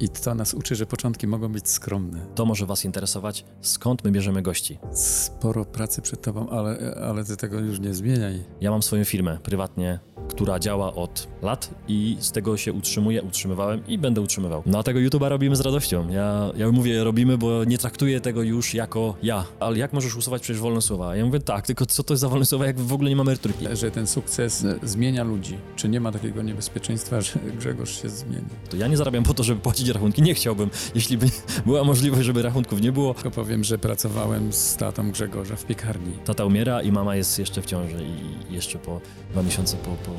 I to nas uczy, że początki mogą być skromne. To może Was interesować, skąd my bierzemy gości. Sporo pracy przed Tobą, ale, ale Ty tego już nie zmieniaj. Ja mam swoją firmę prywatnie, która działa od lat i z tego się utrzymuję, utrzymywałem i będę utrzymywał. No a tego YouTube'a robimy z radością. Ja, ja mówię robimy, bo nie traktuję tego już jako ja. Ale jak możesz usuwać przecież wolne słowa? Ja mówię tak, tylko co to jest za wolne słowa, jak w ogóle nie mamy emeryturki? Że ten sukces zmienia ludzi. Czy nie ma takiego niebezpieczeństwa, że Grzegorz się zmieni? To ja nie zarabiam po to, żeby płacić rachunki. Nie chciałbym, jeśli by była możliwość, żeby rachunków nie było. Tylko powiem, że pracowałem z tatą Grzegorza w piekarni. Tata umiera i mama jest jeszcze w ciąży i jeszcze po dwa miesiące po, po,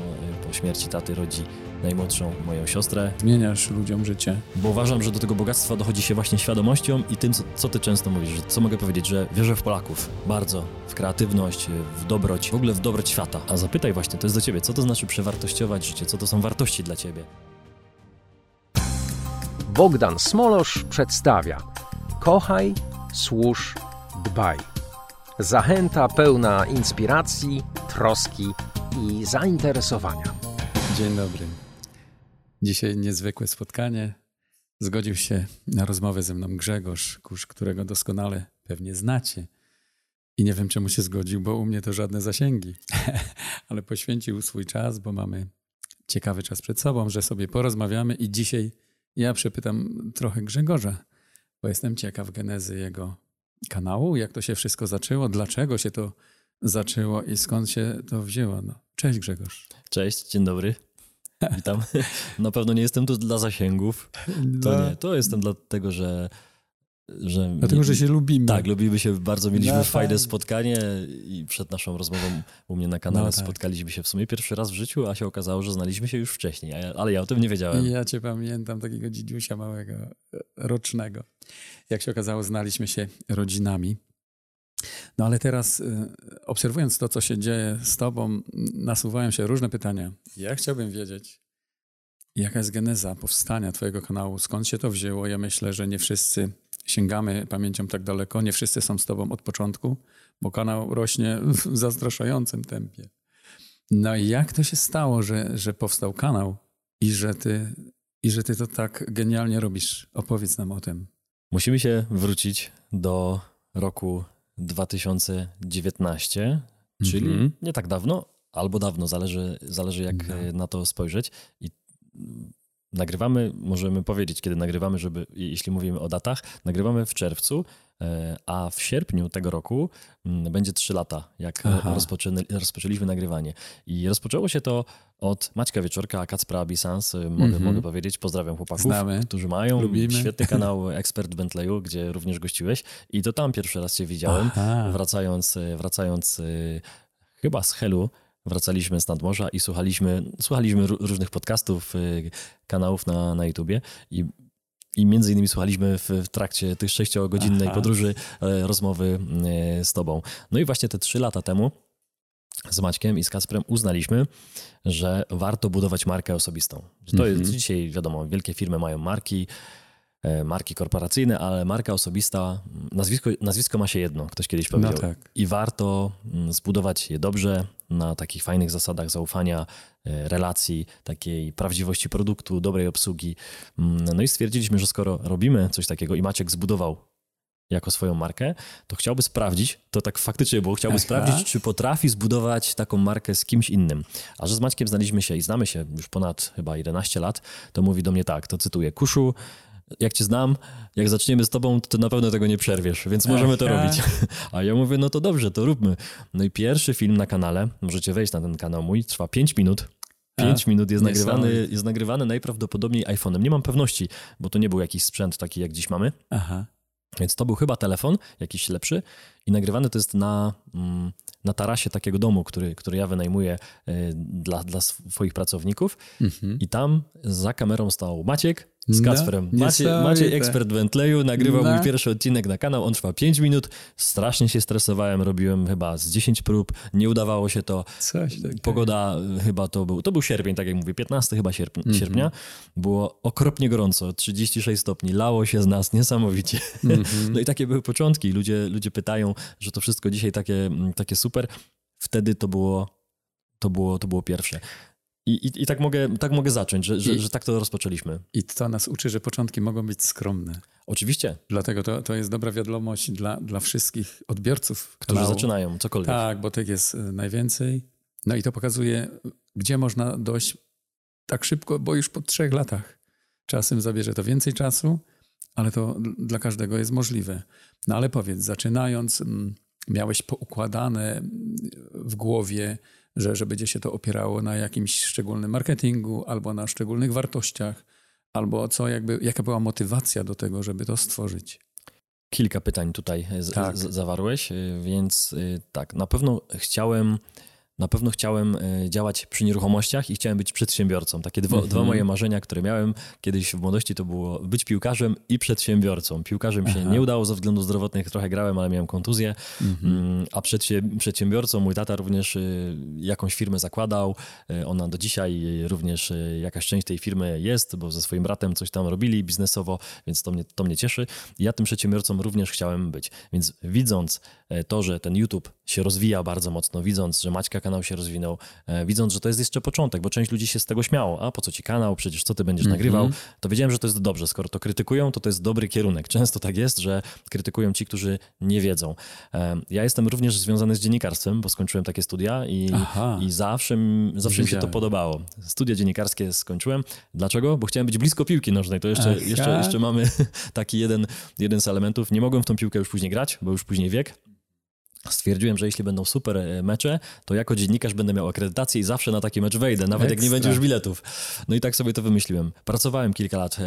po śmierci taty rodzi najmłodszą moją siostrę. Zmieniasz ludziom życie. Bo uważam, że do tego bogactwa dochodzi się właśnie świadomością i tym, co, co ty często mówisz, że co mogę powiedzieć, że wierzę w Polaków bardzo, w kreatywność, w dobroć, w ogóle w dobroć świata. A zapytaj właśnie, to jest do ciebie, co to znaczy przewartościować życie, co to są wartości dla ciebie? Bogdan Smolosz przedstawia Kochaj, służ, dbaj. Zachęta pełna inspiracji, troski i zainteresowania. Dzień dobry. Dzisiaj niezwykłe spotkanie. Zgodził się na rozmowę ze mną Grzegorz Kurz, którego doskonale pewnie znacie. I nie wiem, czemu się zgodził, bo u mnie to żadne zasięgi. Ale poświęcił swój czas, bo mamy ciekawy czas przed sobą, że sobie porozmawiamy i dzisiaj ja przepytam trochę Grzegorza, bo jestem ciekaw genezy jego kanału, jak to się wszystko zaczęło, dlaczego się to zaczęło i skąd się to wzięło. No. Cześć Grzegorz. Cześć, dzień dobry. Witam. Na pewno nie jestem tu dla zasięgów. To no. nie. To jestem dlatego, że że Dlatego, że się lubimy. Tak, lubimy się bardzo. Mieliśmy no, fajne spotkanie i przed naszą rozmową u mnie na kanale no, tak. spotkaliśmy się w sumie pierwszy raz w życiu, a się okazało, że znaliśmy się już wcześniej, ale ja o tym nie wiedziałem. Ja cię pamiętam, takiego dzidziusia małego, rocznego. Jak się okazało, znaliśmy się rodzinami. No ale teraz y, obserwując to, co się dzieje z tobą, nasuwają się różne pytania. Ja chciałbym wiedzieć, jaka jest geneza powstania twojego kanału, skąd się to wzięło. Ja myślę, że nie wszyscy sięgamy pamięcią tak daleko, nie wszyscy są z tobą od początku, bo kanał rośnie w zastraszającym tempie. No i jak to się stało, że, że powstał kanał i że, ty, i że ty to tak genialnie robisz? Opowiedz nam o tym. Musimy się wrócić do roku 2019, czyli mm -hmm. nie tak dawno, albo dawno, zależy, zależy jak no. na to spojrzeć. I nagrywamy, możemy powiedzieć, kiedy nagrywamy, żeby, jeśli mówimy o datach, nagrywamy w czerwcu, e, a w sierpniu tego roku mm, będzie 3 lata, jak rozpoczęliśmy nagrywanie. I rozpoczęło się to od Maćka Wieczorka, Kacpra Bisans, mogę, mm -hmm. mogę powiedzieć, pozdrawiam chłopaków, Znamy. którzy mają Lubimy. świetny kanał Ekspert Bentleyu, gdzie również gościłeś i to tam pierwszy raz cię widziałem, Aha. wracając, wracając e, chyba z Helu, wracaliśmy z nadmorza i słuchaliśmy, słuchaliśmy różnych podcastów, y, kanałów na, na YouTubie i i między innymi słuchaliśmy w, w trakcie tych sześciogodzinnej Aha. podróży e, rozmowy e, z tobą. No i właśnie te trzy lata temu z Maćkiem i z Kasprem uznaliśmy, że warto budować markę osobistą. To jest mhm. dzisiaj, wiadomo, wielkie firmy mają marki, E, marki korporacyjne, ale marka osobista, nazwisko, nazwisko ma się jedno, ktoś kiedyś powiedział. No tak. I warto mm, zbudować je dobrze, na takich fajnych zasadach zaufania, e, relacji, takiej prawdziwości produktu, dobrej obsługi. Mm, no i stwierdziliśmy, że skoro robimy coś takiego i Maciek zbudował jako swoją markę, to chciałby sprawdzić, to tak faktycznie było, chciałby Aha. sprawdzić, czy potrafi zbudować taką markę z kimś innym. A że z Maćkiem znaliśmy się i znamy się już ponad chyba 11 lat, to mówi do mnie tak, to cytuję, Kuszu, jak cię znam, jak zaczniemy z tobą, to na pewno tego nie przerwiesz, więc możemy to robić. A ja mówię, no to dobrze, to róbmy. No i pierwszy film na kanale, możecie wejść na ten kanał mój, trwa 5 minut. 5 minut jest nagrywany, jest nagrywany najprawdopodobniej iPhone'em. Nie mam pewności, bo to nie był jakiś sprzęt taki, jak dziś mamy. Aha. Więc to był chyba telefon, jakiś lepszy i nagrywany to jest na, mm, na tarasie takiego domu, który, który ja wynajmuję y, dla, dla swoich pracowników. Mhm. I tam za kamerą stał Maciek, z Kacperem. No, Maciej, Maciej ekspert Bentleyu, nagrywał no. mój pierwszy odcinek na kanał, on trwa 5 minut. Strasznie się stresowałem, robiłem chyba z 10 prób, nie udawało się to. Coś Pogoda chyba to był, to był sierpień, tak jak mówię, 15 chyba sierpnia, mm -hmm. sierpnia. Było okropnie gorąco, 36 stopni, lało się z nas niesamowicie. Mm -hmm. No i takie były początki. Ludzie, ludzie pytają, że to wszystko dzisiaj takie, takie super. Wtedy to było, to było, to było pierwsze. I, i, I, tak, mogę, tak mogę zacząć, że, że, I, że tak to rozpoczęliśmy. I to nas uczy, że początki mogą być skromne. Oczywiście. Dlatego to, to jest dobra wiadomość dla, dla wszystkich odbiorców. Którzy kanału. zaczynają, cokolwiek. Tak, bo tych jest e, najwięcej. No i to pokazuje, gdzie można dojść tak szybko, bo już po trzech latach. Czasem zabierze to więcej czasu, ale to dla każdego jest możliwe. No ale powiedz, zaczynając, mm, miałeś poukładane mm, w głowie, że, że będzie się to opierało na jakimś szczególnym marketingu albo na szczególnych wartościach, albo co jakby, jaka była motywacja do tego, żeby to stworzyć? Kilka pytań tutaj tak. zawarłeś, y, więc y, tak, na pewno chciałem na pewno chciałem e, działać przy nieruchomościach i chciałem być przedsiębiorcą. Takie dwa, dwa, moje marzenia, które miałem kiedyś w młodości, to było być piłkarzem i przedsiębiorcą. Piłkarzem się Aha. nie udało ze względów zdrowotnych, trochę grałem, ale miałem kontuzję. Mhm. A przedsiębiorcą, mój tata również e, jakąś firmę zakładał. E, ona do dzisiaj również jakaś część tej firmy jest, bo ze swoim bratem coś tam robili biznesowo, więc to mnie, to mnie cieszy. Ja tym przedsiębiorcą również chciałem być. Więc widząc to, że ten YouTube się rozwija bardzo mocno, widząc, że Maćka kanał się rozwinął, e, widząc, że to jest jeszcze początek, bo część ludzi się z tego śmiało, a po co ci kanał, przecież co ty będziesz mm -hmm. nagrywał, to wiedziałem, że to jest dobrze, skoro to krytykują, to to jest dobry kierunek. Często tak jest, że krytykują ci, którzy nie wiedzą. E, ja jestem również związany z dziennikarstwem, bo skończyłem takie studia i, i zawsze, zawsze mi się to podobało. Studia dziennikarskie skończyłem. Dlaczego? Bo chciałem być blisko piłki nożnej. To jeszcze, jeszcze, jeszcze mamy taki jeden, jeden z elementów. Nie mogłem w tą piłkę już później grać, bo już później wiek stwierdziłem, że jeśli będą super e, mecze, to jako dziennikarz będę miał akredytację i zawsze na taki mecz wejdę, nawet Ekstra. jak nie będzie już biletów. No i tak sobie to wymyśliłem. Pracowałem kilka lat e,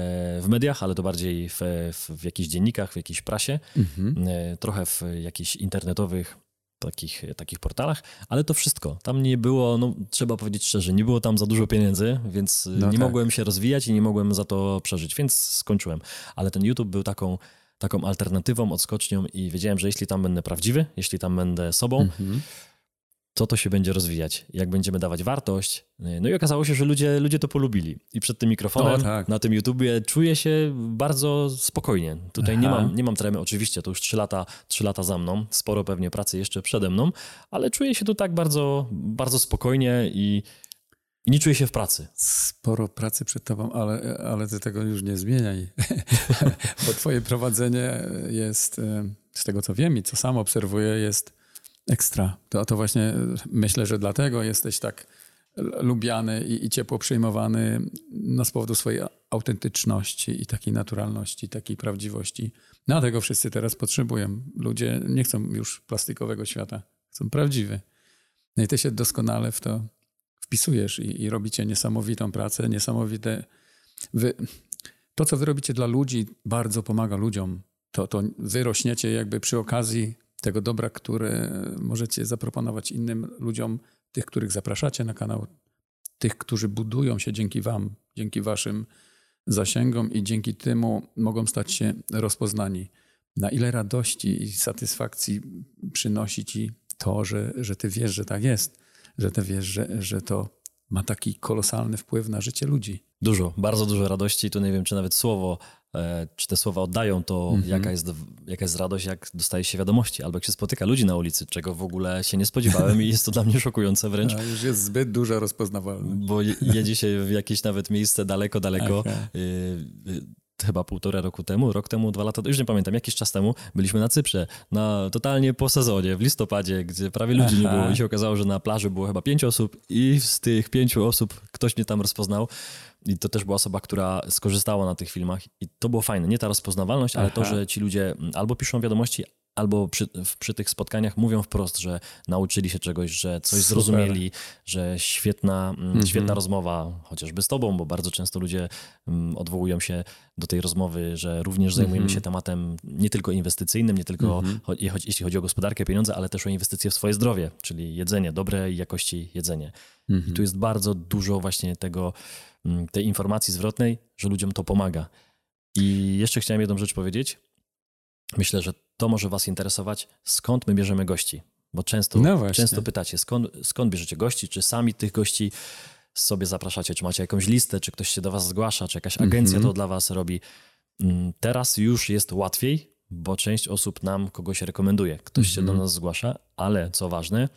w mediach, ale to bardziej w, w, w jakichś dziennikach, w jakiejś prasie, mhm. E, trochę w jakichś internetowych takich, takich portalach, ale to wszystko. Tam nie było, no trzeba powiedzieć szczerze, nie było tam za dużo pieniędzy, więc no nie tak. mogłem się rozwijać i nie mogłem za to przeżyć, więc skończyłem. Ale ten YouTube był taką taką alternatywą, odskocznią i wiedziałem, że jeśli tam będę prawdziwy, jeśli tam będę sobą, mhm. to to się będzie rozwijać. Jak będziemy dawać wartość. No i okazało się, że ludzie, ludzie to polubili. I przed tym mikrofonem o, tak. na tym YouTubie czuję się bardzo spokojnie. Tutaj nie mam, nie mam tremy, oczywiście, to już trzy lata, lata za mną, sporo pewnie pracy jeszcze przede mną, ale czuję się tu tak bardzo, bardzo spokojnie i i nie czuję się w pracy. Sporo pracy przed tobą, ale, ale ty tego już nie zmieniaj. Bo twoje prowadzenie jest, e, z tego co wiem i co sam obserwuję, jest ekstra. To, to właśnie myślę, że dlatego jesteś tak lubiany i, i ciepło przyjmowany no, z powodu swojej autentyczności i takiej naturalności, takiej prawdziwości. No a tego wszyscy teraz potrzebują. Ludzie nie chcą już plastikowego świata, chcą prawdziwy. No i ty się doskonale w to wpisujesz i, i robicie niesamowitą pracę, niesamowite. Wy, to, co wy robicie dla ludzi, bardzo pomaga ludziom. To, to wy rośniecie jakby przy okazji tego dobra, które możecie zaproponować innym ludziom, tych, których zapraszacie na kanał, tych, którzy budują się dzięki wam, dzięki waszym zasięgom i dzięki temu mogą stać się rozpoznani. Na ile radości i satysfakcji przynosi ci to, że, że ty wiesz, że tak jest że ty wiesz, że, że to ma taki kolosalny wpływ na życie ludzi. Dużo, bardzo dużo radości. Tu nie wiem, czy nawet słowo, e, czy te słowa oddają to, mm -hmm. jaka, jest, jaka jest radość, jak dostaje się wiadomości, albo jak się spotyka ludzi na ulicy, czego w ogóle się nie spodziewałem i jest to dla mnie szokujące wręcz. A już jest zbyt duża rozpoznawalność. Bo jedzie się w jakieś nawet miejsce daleko, daleko. Okay chyba półtora roku temu, rok temu, dwa lata, już nie pamiętam, jakiś czas temu byliśmy na Cyprze, na totalnie po sezonie, w listopadzie, gdzie prawie ludzi Aha. nie było i się okazało, że na plaży było chyba pięć osób i z tych pięciu osób ktoś mnie tam rozpoznał. I to też była osoba, która skorzystała na tych filmach i to było fajne. Nie ta rozpoznawalność, ale Aha. to, że ci ludzie albo piszą wiadomości, albo przy, przy, tych spotkaniach mówią wprost, że nauczyli się czegoś, że coś Super. zrozumieli, że świetna, mm, świetna rozmowa, chociażby z tobą, bo bardzo często ludzie mm, odwołują się do tej rozmowy, że również zajmujemy się tematem nie tylko inwestycyjnym, nie tylko jeśli chodzi o gospodarkę, pieniądze, ale też o inwestycje w swoje zdrowie, czyli jedzenie, dobrej jakości jedzenie. I tu jest bardzo dużo właśnie tego, tej informacji zwrotnej, że ludziom to pomaga. I jeszcze chciałem jedną rzecz powiedzieć. Myślę, że to może Was interesować, skąd my bierzemy gości. Bo często, no często pytacie, skąd, skąd bierzecie gości, czy sami tych gości sobie zapraszacie, czy macie jakąś listę, czy ktoś się do Was zgłasza, czy jakaś agencja mm -hmm. to dla Was robi. Mm, teraz już jest łatwiej, bo część osób nam kogoś rekomenduje. Ktoś mm -hmm. się do mhm. nas zgłasza, ale co ważne,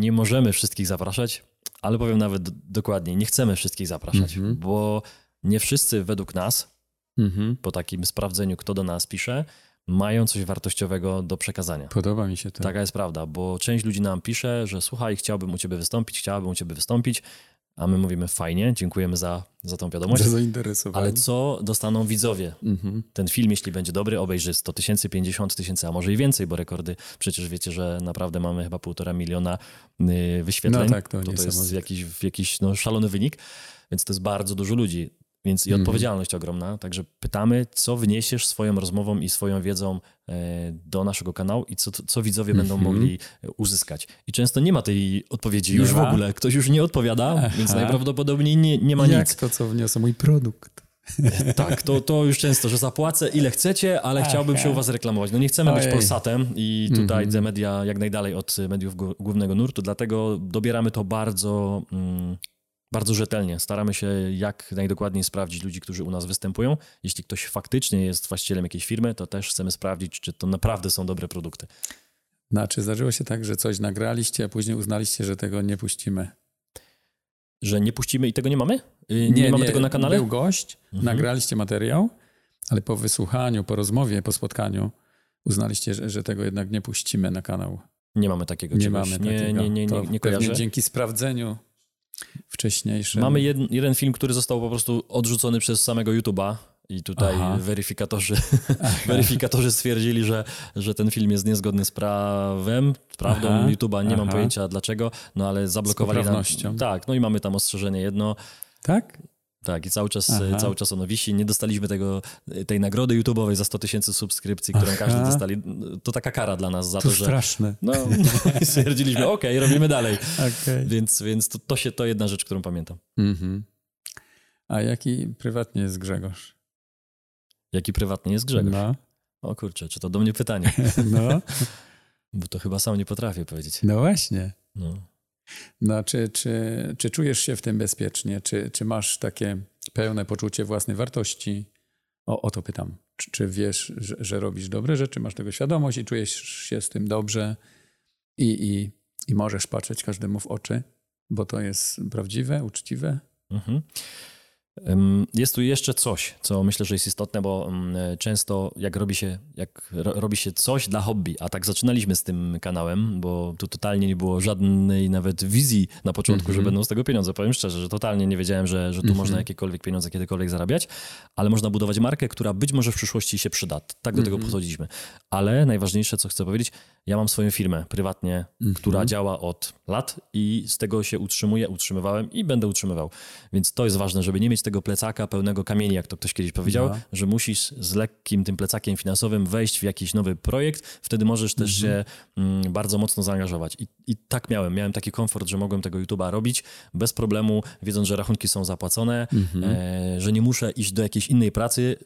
nie możemy wszystkich zapraszać, ale powiem nawet dokładniej, nie chcemy wszystkich zapraszać, mhm. bo nie wszyscy według nas, mhm. po takim sprawdzeniu, kto do nas pisze, mają coś wartościowego do przekazania. Podoba mi się to. Taka jest prawda, bo część ludzi nam pisze, że słuchaj, chciałbym u ciebie wystąpić, chciałabym u ciebie wystąpić, a my mówimy fajnie, dziękujemy za, za tą wiadomość. Za zainteresowanie. Ale co dostaną widzowie? Mhm. Ten film, jeśli będzie dobry, obejrzy 100 tysięcy, 50 tysięcy, a może i więcej, bo rekordy, przecież wiecie, że naprawdę mamy chyba półtora miliona y, wyświetleń. No tak, to, to, to jest jakiś, jakiś no, szalony wynik, więc to jest bardzo dużo ludzi. Więc i mhm. odpowiedzialność ogromna. Także pytamy, co wniesiesz swoją rozmową i swoją wiedzą e, do naszego kanału i co, co widzowie będą mhm. mogli e, uzyskać. I często nie ma tej odpowiedzi nie już ma? w ogóle. Ktoś już nie odpowiada, Aha. więc najprawdopodobniej nie, nie ma Jak nic. to, co wniosę, mój produkt. E, tak, to, to już często, że zapłacę ile chcecie, ale Aha. chciałbym się u was reklamować. No nie chcemy Ojej. być Polsatem i tutaj mm -hmm. media jak najdalej od mediów głównego nurtu, dlatego dobieramy to bardzo... Mm, bardzo rzetelnie. Staramy się jak najdokładniej sprawdzić ludzi, którzy u nas występują. Jeśli ktoś faktycznie jest właścicielem jakiejś firmy, to też chcemy sprawdzić, czy to naprawdę są dobre produkty. No, a czy zdarzyło się tak, że coś nagraliście, a później uznaliście, że tego nie puścimy? Że nie puścimy i tego nie mamy? Y, nie, nie mamy nie, tego na kanale? Był gość, mhm. nagraliście materiał, ale po wysłuchaniu, po rozmowie, po spotkaniu uznaliście, że, że tego jednak nie puścimy na kanał. Nie mamy takiego Nie czegoś. mamy nie, takiego. Nie, nie, nie, nie kojarzę. dzięki sprawdzeniu wcześniejsze. Mamy jeden, jeden film, który został po prostu odrzucony przez samego YouTube'a. I tutaj Aha. weryfikatorzy, weryfikatorzy stwierdzili, że, że ten film jest niezgodny z prawem, z prawdą Aha. YouTube'a. Nie Aha. mam pojęcia dlaczego, no ale zablokowali nam. Tak, no i mamy tam ostrzeżenie jedno. Tak? Tak, i cały czas, cały czas ono wisi. Nie dostaliśmy tego, tej nagrody YouTube'owej za 100 tysięcy subskrypcji, którą Aha. każdy dostali. To taka kara dla nas za to, to że... straszne. No, no stwierdziliśmy, okej, okay, robimy dalej. Okay. Więc, więc to, to, się, to jedna rzecz, którą pamiętam. Mhm. A jaki prywatnie jest Grzegorz? Jaki prywatnie jest Grzegorz? No. O kurczę, czy to do mnie pytanie? no. Bo to chyba sam nie potrafię powiedzieć. No właśnie. No. No, czy, czy, czy czujesz się w tym bezpiecznie? Czy, czy masz takie pełne poczucie własnej wartości? O, o to pytam. Czy, czy wiesz, że, że, robisz dobre rzeczy, masz tego świadomość i czujesz się z tym dobrze i, i, i możesz patrzeć każdemu w oczy, bo to jest prawdziwe, uczciwe? Mhm. Jest tu jeszcze coś, co myślę, że jest istotne, bo często jak robi się, jak robi się coś dla hobby, a tak zaczynaliśmy z tym kanałem, bo tu totalnie nie było żadnej nawet wizji na początku, mm -hmm. że mhm. będą z tego pieniądze. Powiem szczerze, że totalnie nie wiedziałem, że, że tu mm -hmm. można jakiekolwiek pieniądze kiedykolwiek zarabiać, ale można budować markę, która być może w przyszłości się przyda. Tak do mm -hmm. tego mhm. podchodziliśmy. Ale najważniejsze, co chcę powiedzieć, ja mam swoją firmę prywatnie, mhm. która działa od lat i z tego się utrzymuję, utrzymywałem i będę utrzymywał. Więc to jest ważne, żeby nie mieć tego plecaka pełnego kamieni, jak to ktoś kiedyś powiedział, no. że musisz z lekkim tym plecakiem finansowym wejść w jakiś nowy projekt, wtedy możesz też mhm. się mm, bardzo mocno zaangażować. I, I tak miałem. Miałem taki komfort, że mogłem tego YouTube'a robić bez problemu, wiedząc, że rachunki są zapłacone, mhm. e, że nie muszę iść do jakiejś innej pracy,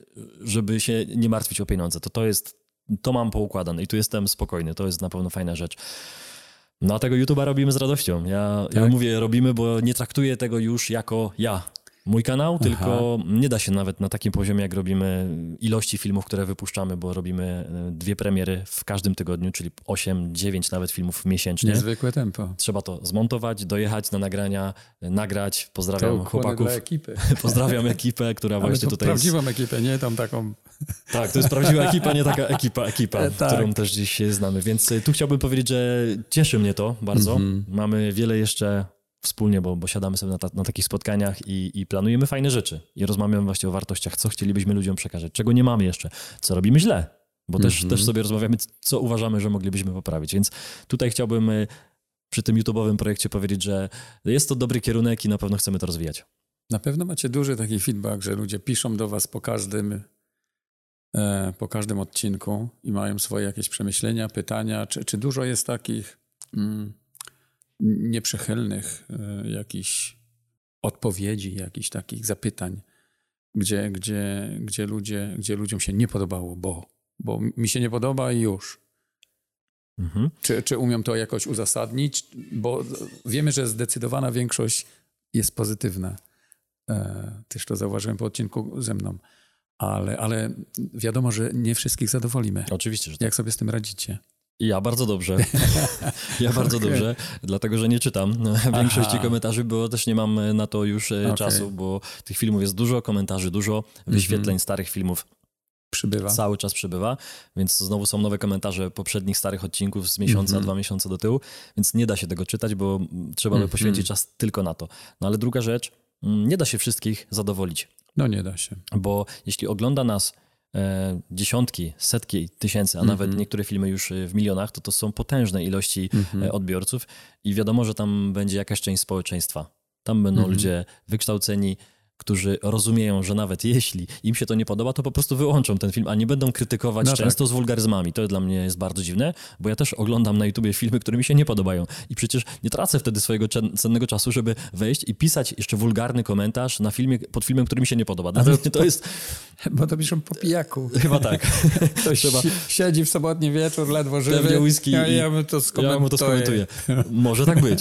żeby się nie martwić o pieniądze. To to jest, to mam poukładane i tu jestem spokojny. To jest na pewno fajna rzecz. No a tego YouTube'a robimy z radością. Ja, tak? ja mówię robimy, bo nie traktuję tego już jako ja mój kanał, Aha. tylko nie da się nawet na takim poziomie, jak robimy ilości filmów, które wypuszczamy, bo robimy e, dwie premiery w każdym tygodniu, czyli 8, 9 nawet filmów miesięcznie. Niezwykłe tempo. Trzeba to zmontować, dojechać na nagrania, nagrać. Pozdrawiam to chłopaków. Dla ekipy. Pozdrawiam ekipę, która Ale właśnie tutaj prawdziwą jest. ekipę, nie tam taką... Tak, to jest prawdziwa ekipa, nie taka ekipa, ekipa, e, tak. którą też dziś znamy. Więc e, tu chciałbym powiedzieć, że cieszy mnie to bardzo. Mm -hmm. Mamy wiele jeszcze wspólnie, bo, bo siadamy sobie na, ta, na takich spotkaniach i, i, planujemy fajne rzeczy i rozmawiamy właśnie o wartościach, co chcielibyśmy ludziom przekazać, czego nie mamy jeszcze, co robimy źle, bo też, mm -hmm. też sobie rozmawiamy, co uważamy, że moglibyśmy poprawić. Więc tutaj chciałbym y, przy tym YouTube'owym projekcie powiedzieć, że jest to dobry kierunek i na pewno chcemy to rozwijać. Na pewno macie duży taki feedback, że ludzie piszą do was po każdym, e, po każdym odcinku i mają swoje jakieś przemyślenia, pytania. Czy, czy dużo jest takich mm, nieprzychylnych e, jakichś odpowiedzi, jakichś takich zapytań, gdzie, gdzie, gdzie, ludzie, gdzie ludziom się nie podobało, bo, bo mi się nie podoba i już. Mhm. Czy, czy umią to jakoś uzasadnić? Bo wiemy, że zdecydowana większość jest pozytywna. E, też to zauważyłem po odcinku ze mną. Ale, ale wiadomo, że nie wszystkich zadowolimy. Oczywiście, że tak. Jak sobie z tym radzicie? Ja bardzo dobrze. Ja bardzo okay. dobrze, dlatego że nie czytam. Większości Aha. komentarzy było, też nie mam na to już okay. czasu, bo tych filmów jest dużo, komentarzy dużo, wyświetleń mm -hmm. starych filmów Przybywa. Cały czas przybywa, więc znowu są nowe komentarze poprzednich starych odcinków z miesiąca, mm -hmm. dwa miesiące do tyłu, więc nie da się tego czytać, bo trzeba by mm -hmm. poświęcić czas tylko na to. No ale druga rzecz, mm, nie da się wszystkich zadowolić. No nie da się. Bo jeśli ogląda nas e, dziesiątki, setki tysięcy, a mm -hmm. nawet niektóre filmy już e, w milionach, to to są potężne ilości e, odbiorców i wiadomo, że tam będzie jakaś część społeczeństwa. Tam będą ludzie wykształceni, którzy rozumieją, że nawet jeśli im się to nie podoba, to po prostu wyłączą ten film, a nie będą krytykować no często tak. z wulgaryzmami. To dla mnie jest bardzo dziwne, bo ja też oglądam na YouTubie filmy, które mi się nie podobają i przecież nie tracę wtedy swojego cennego czasu, żeby wejść i pisać jeszcze wulgarny komentarz na filmie, pod filmem, który mi się nie podoba. Dla to, mnie to jest... Bo to piszą po pijaku. Chyba tak. Ktoś Trzeba... siedzi w sobotni wieczór, ledwo żywy. Pewnie whisky ja, ja, mu to ja mu to skomentuję. Może tak być.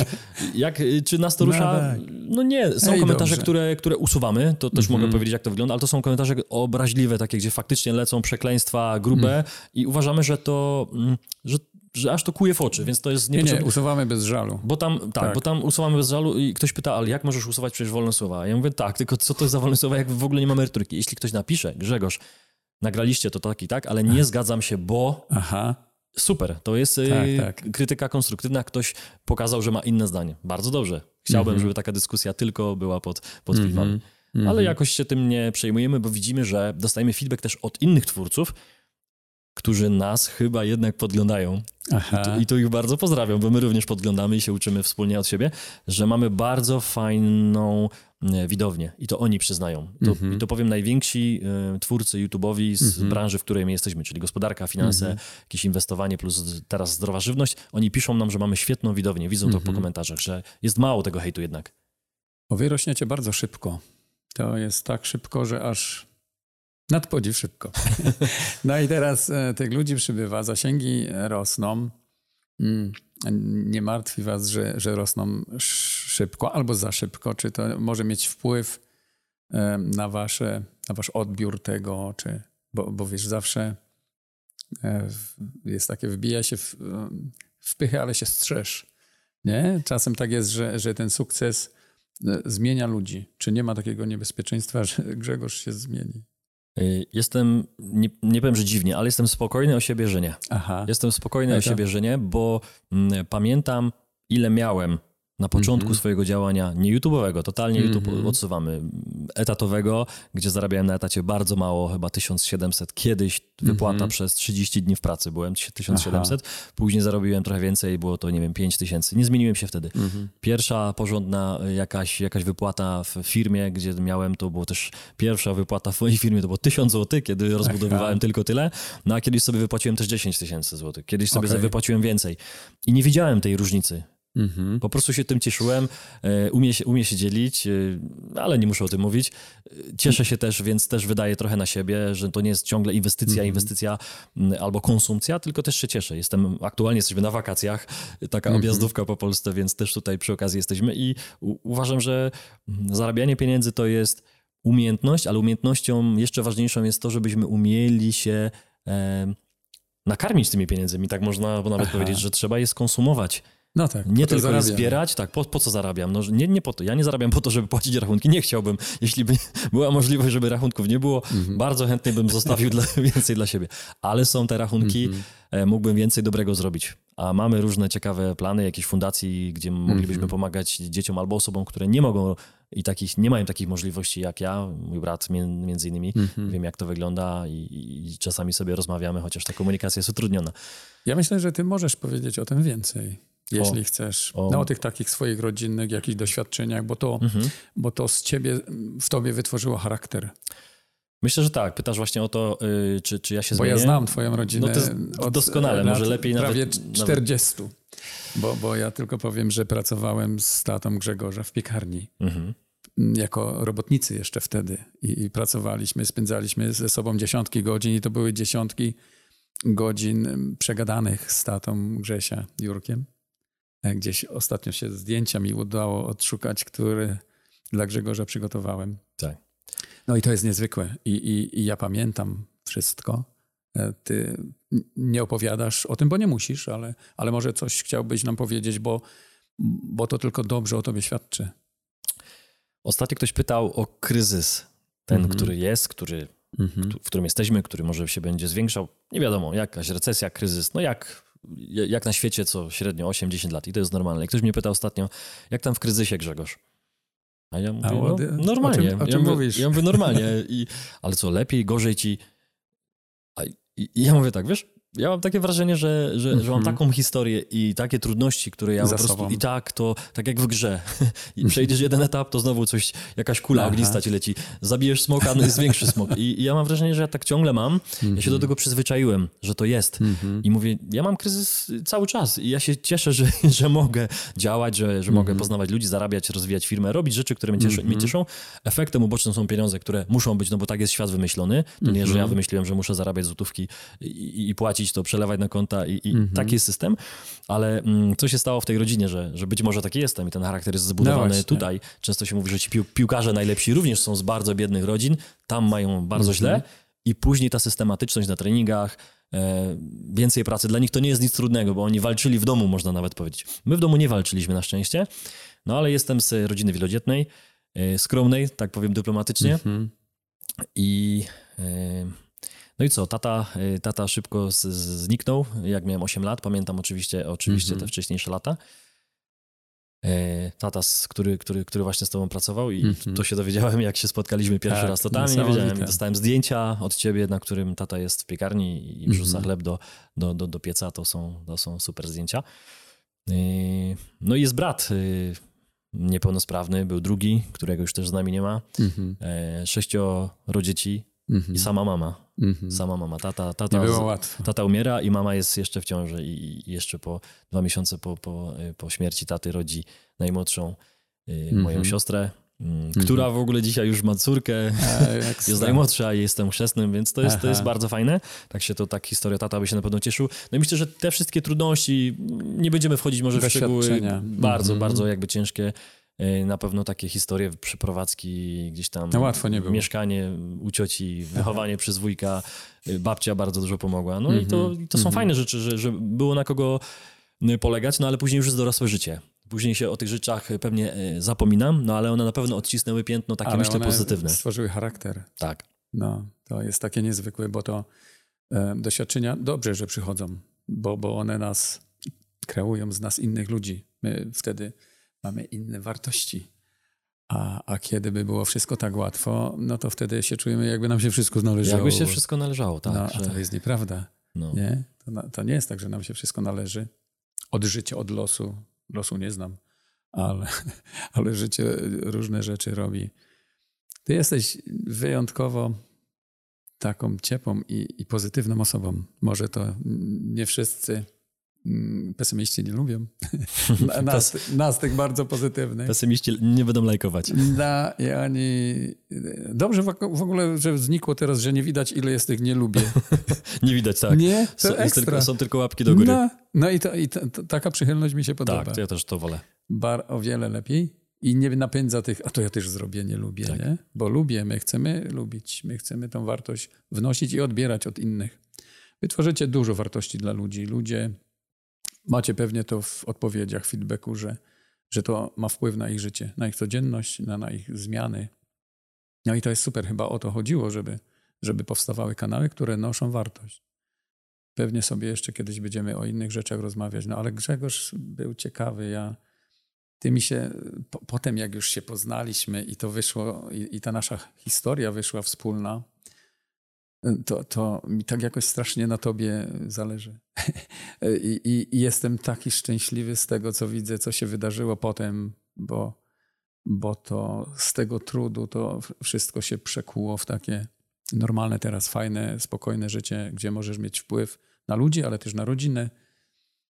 Jak, czy nas to rusza? No, tak. no nie, są Ej, komentarze, które, które usuwam mamy, to też mogę mhm. powiedzieć, jak to wygląda, ale to są komentarze obraźliwe, takie, gdzie faktycznie lecą przekleństwa grube mm. i uważamy, że to, mm, że że aż to kuje w oczy, więc to jest nie, nie, usuwamy bez żalu. Bo tam, tak, tak, bo tam usuwamy bez żalu i ktoś pyta, ale jak możesz usuwać przecież wolne słowa? Ja mówię, tak, tylko co to jest za wolne słowa, jak w ogóle nie ma merytoryki. Jeśli ktoś napisze, Grzegorz, nagraliście to tak i tak, ale nie zgadzam się, bo... Aha. Super, to jest y, tak, tak. krytyka konstruktywna, ktoś pokazał, że ma inne zdanie. Bardzo dobrze. Chciałbym, mm -hmm. żeby taka dyskusja tylko była pod, pod mm -hmm. filmami. -hmm. Ale jakoś się tym nie przejmujemy, bo widzimy, że dostajemy feedback też od innych twórców, którzy nas chyba jednak podglądają. I tu, I tu ich bardzo pozdrawiam, bo my również podglądamy i się uczymy wspólnie od siebie, że mamy bardzo fajną e, widownię i to oni przyznają. To, mm -hmm. I to powiem najwięksi y, twórcy YouTube'owi z mm -hmm. branży, w której my jesteśmy, czyli gospodarka, finanse, mm -hmm. jakieś inwestowanie plus teraz zdrowa żywność. Oni piszą nam, że mamy świetną widownię, widzą to po mhm. komentarzach, że jest mało tego hejtu jednak. Wy rośniecie bardzo szybko. To jest tak szybko, że aż nadpodziw szybko. No i teraz e, tych ludzi przybywa, zasięgi rosną. Mm, nie martwi was, że, że rosną szybko albo za szybko. Czy to może mieć wpływ e, na, wasze, na wasz odbiór tego, czy, bo, bo wiesz, zawsze e, jest takie, wbija się w, w ale się strzeż. Nie? Czasem tak jest, że, że ten sukces zmienia ludzi. Czy nie ma takiego niebezpieczeństwa, że Grzegorz się zmieni? Y, jestem, nie, nie powiem, że dziwnie, ale jestem spokojny o siebie, że nie. Aha. Jestem spokojny o siebie, że nie, bo mm, pamiętam, ile miałem na początku mm -hmm. swojego działania, nie YouTube'owego, totalnie mm -hmm. YouTube odsuwamy, etatowego, gdzie zarabiałem na etacie bardzo mało, chyba 1700, kiedyś wypłata mm -hmm. przez 30 dni w pracy byłem 1700, Aha. później zarobiłem trochę więcej, było to nie wiem 5000, nie zmieniłem się wtedy. Mhm. Pierwsza porządna jakaś, jakaś wypłata w firmie, gdzie miałem, to było też pierwsza wypłata w mojej firmie, to było 1000 zł, kiedy rozbudowywałem Aha. tylko tyle, no a kiedyś sobie wypłaciłem też 10 tysięcy złotych, kiedyś sobie okay. wypłaciłem więcej i nie widziałem tej różnicy. Mhm. Po prostu się tym cieszyłem. E, umie się, umie się dzielić, e, ale nie muszę o tym mówić. E, cieszę się też, więc też wydaję trochę na siebie, że to nie jest ciągle inwestycja, mhm. inwestycja albo konsumpcja, tylko też się cieszę. Jestem, aktualnie jesteśmy na wakacjach, taka mhm. objazdówka po Polsce, więc też tutaj przy okazji jesteśmy i uważam, że zarabianie pieniędzy to jest umiejętność, ale umiejętnością jeszcze ważniejszą jest to, żebyśmy umieli się e, nakarmić tymi pieniędzmi. Tak można nawet Aha. powiedzieć, że trzeba je skonsumować. No tak. Nie tylko zarabiam. zbierać, tak, po, po co zarabiam? No, nie, nie po to. Ja nie zarabiam po to, żeby płacić rachunki. Nie chciałbym. Jeśli by była możliwość, żeby rachunków nie było, mhm. bardzo chętnie bym zostawił dla, więcej dla siebie. Ale są te rachunki, mhm. E, mógłbym więcej dobrego zrobić. A mamy różne ciekawe plany, jakieś fundacji, gdzie moglibyśmy mhm. pomagać dzieciom albo osobom, które nie mogą i takich, nie mają takich możliwości jak ja, mój brat między innymi. Mhm. Wiem, jak to wygląda i, i czasami sobie rozmawiamy, chociaż ta komunikacja jest utrudniona. Ja myślę, że ty możesz powiedzieć o tym więcej jeśli o, chcesz. O. No, o tych takich swoich rodzinnych jakichś doświadczeniach, bo to, mhm. bo to z ciebie, w tobie wytworzyło charakter. Myślę, że tak. Pytasz właśnie o to, yy, czy, czy ja się bo zmienię. Bo ja znam twoją rodzinę no doskonale, może lepiej prawie nawet... Prawie 40. Nawet... Bo, bo ja tylko powiem, że pracowałem z tatą Grzegorza w piekarni. Mhm. Jako robotnicy jeszcze wtedy. I, I pracowaliśmy, spędzaliśmy ze sobą dziesiątki godzin i to były dziesiątki godzin przegadanych z tatą Grzesia, Jurkiem. E, gdzieś ostatnio się zdjęcia mi udało odszukać, które dla Grzegorza przygotowałem. Tak. No i to jest niezwykłe. I, i, i ja pamiętam wszystko. e, ty nie opowiadasz o tym, bo nie musisz, ale, ale może coś chciałbyś nam powiedzieć, bo, bo to tylko dobrze o tobie świadczy. Ostatnio ktoś pytał o kryzys. Ten, mhm. który jest, który, mhm. w którym jesteśmy, który może się będzie zwiększał. Nie wiadomo, jakaś recesja, kryzys, no jak, jak na świecie, co średnio 8-10 lat i to jest normalne. Ktoś mnie pytał ostatnio, jak tam w kryzysie Grzegorz? A ja mówię, A, no, normalnie. O czym, o czym ja mówię, mówisz? Ja mówię normalnie. I, ale co, lepiej, gorzej ci... I, I ja mówię tak, wiesz, ja mam takie wrażenie, że, że, mm -hmm. że mam mhm. taką historię i takie trudności, które ja Za po prostu sobą. i tak to, tak jak w grze. I przejdziesz jeden etap, to znowu coś, jakaś kula Aha. ognista ci leci. Zabijesz smoka, no jest większy smok. I, I, ja mam wrażenie, że ja tak ciągle mam. Mm -hmm. Ja się do mhm. tego przyzwyczaiłem, że to jest. Mm -hmm. I mówię, ja mam kryzys cały czas i ja się cieszę, że, że mogę działać, że, że mogę mhm. poznawać ludzi, zarabiać, rozwijać firmę, robić rzeczy, które mnie, cieszy, mnie cieszą. Efektem ubocznym są pieniądze, które muszą być, no bo tak jest świat wymyślony. To nie, że ja wymyśliłem, że muszę zarabiać złotówki i, i płacić płacić, to przelewać na konta i, i mhm. taki jest system. Ale mm, co się stało w tej rodzinie, że, że być może taki jestem i ten charakter jest zbudowany no tutaj. Często się mówi, że ci pił, piłkarze najlepsi również są z bardzo biednych rodzin, tam mają bardzo mhm. źle i później ta systematyczność na treningach, e, więcej pracy. Dla nich to nie jest nic trudnego, bo oni walczyli w domu, można nawet powiedzieć. My w domu nie walczyliśmy na szczęście, no ale jestem z rodziny wielodzietnej, e, skromnej, tak powiem dyplomatycznie. Mhm. I e, no i co, tata, y, tata szybko z, zniknął, jak miałem 8 lat. Pamiętam oczywiście, oczywiście mm -hmm. te wcześniejsze lata. E, tata, który, który, który właśnie z tobą pracował i mm -hmm. to się dowiedziałem, jak się spotkaliśmy pierwszy tak, raz. Totalnie nie wiedziałem. Dostałem zdjęcia od ciebie, na którym tata jest w piekarni i wrzuca mm -hmm. chleb do, do, do, do pieca. To są, to są super zdjęcia. E, no i jest brat y, niepełnosprawny, był drugi, którego już też z nami nie ma. -hmm. Sześcioro dzieci Mhm. I sama mama. Mhm. Sama mama. Tata, tata, Nie było łatwo. tata umiera i mama jest jeszcze w ciąży. I jeszcze po dwa miesiące po, po, po śmierci taty rodzi najmłodszą y, mhm. moją siostrę, mm, mhm. która w ogóle dzisiaj już ma córkę, jest najmłodsza i jestem chrzestnym, więc to jest, to jest bardzo fajne. Tak się to, tak historia tata by się na pewno cieszył. No i myślę, że te wszystkie trudności, nie będziemy wchodzić może w szczegóły, bardzo, mhm. bardzo jakby ciężkie, na pewno takie historie, przeprowadzki gdzieś tam. No łatwo nie było. Mieszkanie u cioci, wychowanie Aha. przez wujka, e, babcia bardzo dużo pomogła. No mm -hmm. i to, mhm. to są mm -hmm. fajne rzeczy, że, że było na kogo polegać, no ale później już jest dorosłe życie. Później się o tych rzeczach pewnie e, zapominam, no ale one na pewno odcisnęły piętno takie, ale myślę, pozytywne. stworzyły charakter. Tak. No, to jest takie niezwykłe, bo to e, doświadczenia dobrze, że przychodzą, bo, bo one nas kreują z nas innych ludzi. My wtedy mamy inne wartości. A, a kiedy by było wszystko tak łatwo, no to wtedy się czujemy, jakby nam się wszystko należało. Jakby się wszystko należało, tak. No, a to jest nieprawda. No. Nie? To, to, nie jest tak, że nam się wszystko należy. Od życia, od losu. Losu nie znam, ale, ale życie różne rzeczy robi. Ty jesteś wyjątkowo taką ciepłą i, i pozytywną osobą. Może to nie wszyscy pesymiści nie lubią. nas, nas tych bardzo pozytywnych. Pesymiści nie będą lajkować. Da, i oni... Dobrze w ogóle, że znikło teraz, że nie widać ile jest tych nie lubię. nie widać, tak. Nie, to są, ekstra. Tylko, są tylko łapki do góry. No, no i, to, i to, to, taka przychylność mi się podoba. Tak, ja też to wolę. Bar o wiele lepiej i nie napędza tych, a to ja też zrobię, nie lubię, tak. nie? Bo lubię, my chcemy lubić, my chcemy tą wartość wnosić i odbierać od innych. Wytworzycie dużo wartości dla ludzi. Ludzie Macie pewnie to w odpowiedziach, feedbacku, że, że to ma wpływ na ich życie, na ich codzienność, na, na ich zmiany. No i to jest super. Chyba o to chodziło, żeby, żeby powstawały kanały, które noszą wartość. Pewnie sobie jeszcze kiedyś będziemy o innych rzeczach rozmawiać. No ale Grzegorz był ciekawy. Ja, ty mi się, po, potem jak już się poznaliśmy i to wyszło, i, i ta nasza historia wyszła wspólna, to, to mi tak jakoś strasznie na tobie zależy. I, i, I, jestem taki szczęśliwy z tego, co widzę, co się wydarzyło potem, bo, bo to z tego trudu to wszystko się przekuło w takie normalne, teraz fajne, spokojne życie, gdzie możesz mieć wpływ na ludzi, ale też na rodzinę.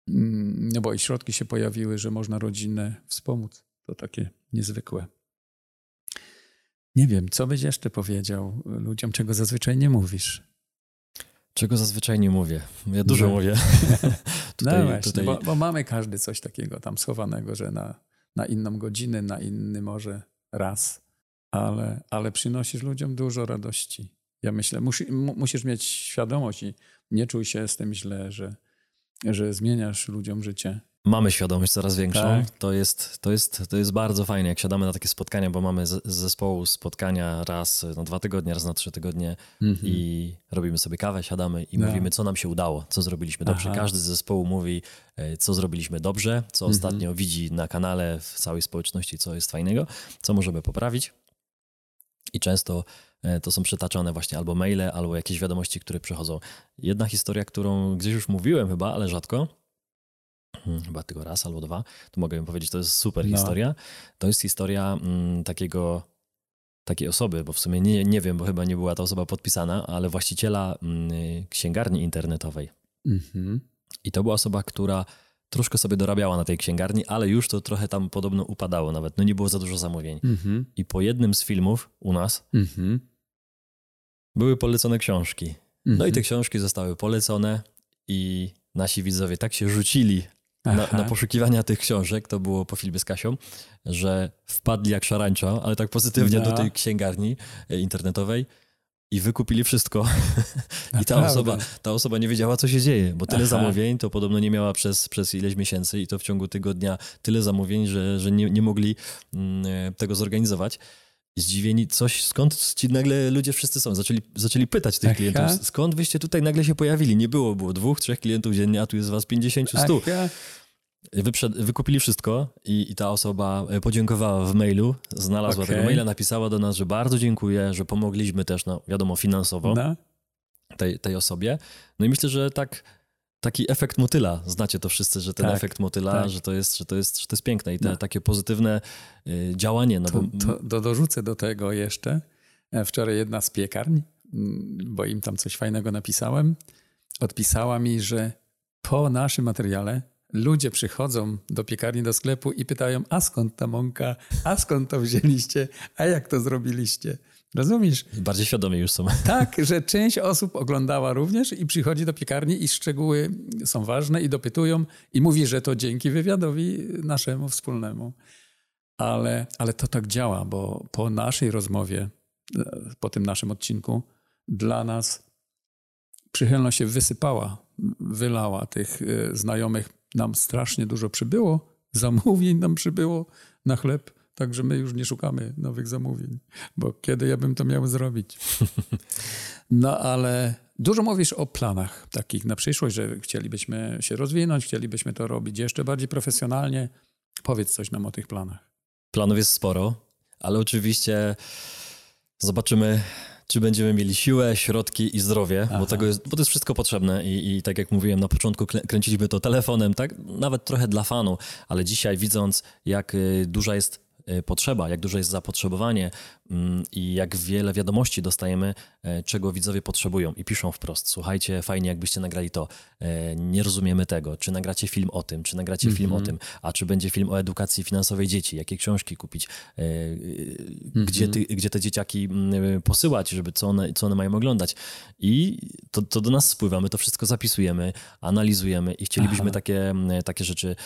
Mm, no bo i środki się pojawiły, że można rodzinę wspomóc. To takie niezwykłe. Nie wiem, co byś jeszcze powiedział ludziom, czego zazwyczaj nie mówisz? Czego zazwyczaj nie mówię? Ja dużo no. mówię. tutaj, no właśnie, tutaj... Bo, bo, mamy każdy coś takiego tam schowanego, że na, na inną godzinę, na inny może raz, ale, ale przynosisz ludziom dużo radości. Ja myślę, musi, musisz mieć świadomość i nie czuj się z tym źle, że, że zmieniasz ludziom życie. Mamy świadomość coraz większą. Tak. To, jest, to, jest, to jest bardzo fajne, jak siadamy na takie spotkania, bo mamy z, z zespołu spotkania raz na dwa tygodnie, raz na trzy tygodnie mm -hmm. i robimy sobie kawę, siadamy i no. mówimy, co nam się udało, co zrobiliśmy dobrze. Aha. Każdy z zespołu mówi, e, co zrobiliśmy dobrze, co mm -hmm. ostatnio widzi na kanale, w całej społeczności, co jest fajnego, co możemy poprawić. I często e, to są przytaczane właśnie albo maile, albo jakieś wiadomości, które przychodzą. Jedna historia, którą gdzieś już mówiłem chyba, ale rzadko, chyba tylko raz albo dwa, to mogę powiedzieć, to jest super no. historia. To jest historia mm, takiego, takiej osoby, bo w sumie nie, nie wiem, bo chyba nie była ta osoba podpisana, ale właściciela mm, księgarni internetowej. Mm-hmm. I to była osoba, która troszkę sobie dorabiała na tej księgarni, ale już to trochę tam podobno upadało nawet. No nie było za dużo zamówień. Mm-hmm. I po jednym z filmów u nas były polecone książki. No i te mhm. książki zostały polecone i nasi widzowie tak się rzucili na, na, poszukiwania tych książek, to było po filmie z Kasią, że wpadli jak szarańcza, ale tak pozytywnie no. do tej księgarni e, internetowej i wykupili wszystko. I ta osoba, ta osoba nie wiedziała, co się dzieje, bo tyle Aha. zamówień to podobno nie miała przez, przez ileś miesięcy i to w ciągu tygodnia tyle zamówień, że, że nie, nie mogli mm, e, tego zorganizować zdziwieni, coś, skąd ci nagle ludzie wszyscy są. Zaczęli, zaczęli pytać tych Aha. klientów, skąd wyście tutaj nagle się pojawili. Nie było, było dwóch, trzech klientów dziennie, a tu jest was 50, 100. Wyprzed, wykupili wszystko i, i, ta osoba e, podziękowała w mailu, znalazła okay. tego maila, napisała do nas, że bardzo dziękuję, że pomogliśmy też, no wiadomo, finansowo no. tej, tej osobie. No i myślę, że tak taki efekt motyla. Znacie to wszyscy, że ten tak, efekt motyla, tak. że, to jest, że, to jest, że to jest piękne i te, no. takie pozytywne y, działanie. No to, bo... to, to dorzucę do tego jeszcze. E, wczoraj jedna z piekarń, mm, bo im tam coś fajnego napisałem, odpisała mi, że po naszym materiale ludzie przychodzą do piekarni, do sklepu i pytają, a skąd ta mąka, a skąd to wzięliście, a jak to zrobiliście. Rozumiesz? Bardziej świadomi już są. Tak, że część osób oglądała również i przychodzi do piekarni i szczegóły są ważne i dopytują i mówi, że to dzięki wywiadowi naszemu wspólnemu. Ale, ale to tak działa, bo po naszej rozmowie, po tym naszym odcinku, dla nas przychylność się wysypała, wylała tych e, znajomych. Nam strasznie dużo przybyło, zamówień nam przybyło na chleb Także my już nie szukamy nowych zamówień, bo kiedy ja bym to miał zrobić? No ale dużo mówisz o planach takich na przyszłość, że chcielibyśmy się rozwinąć, chcielibyśmy to robić jeszcze bardziej profesjonalnie. Powiedz coś nam o tych planach. Planów jest sporo, ale oczywiście zobaczymy, czy będziemy mieli siłę, środki i zdrowie, bo, tego jest, bo to jest wszystko potrzebne I, i tak jak mówiłem na początku, kręciliśmy to telefonem, tak, nawet trochę dla fanu, ale dzisiaj widząc, jak y, duża jest potrzeba, jak duże jest zapotrzebowanie i jak wiele wiadomości dostajemy, e, czego widzowie potrzebują i piszą wprost. Słuchajcie, fajnie jakbyście nagrali to. E, nie rozumiemy tego. Czy nagracie film o tym, czy nagracie mm -hmm. film o tym, a czy będzie film o edukacji finansowej dzieci, jakie książki kupić, mm -hmm. gdzie, ty, gdzie te dzieciaki mm, posyłać, żeby co one, co one mają oglądać. I to, to do nas spływa, my to wszystko zapisujemy, analizujemy i chcielibyśmy takie, takie rzeczy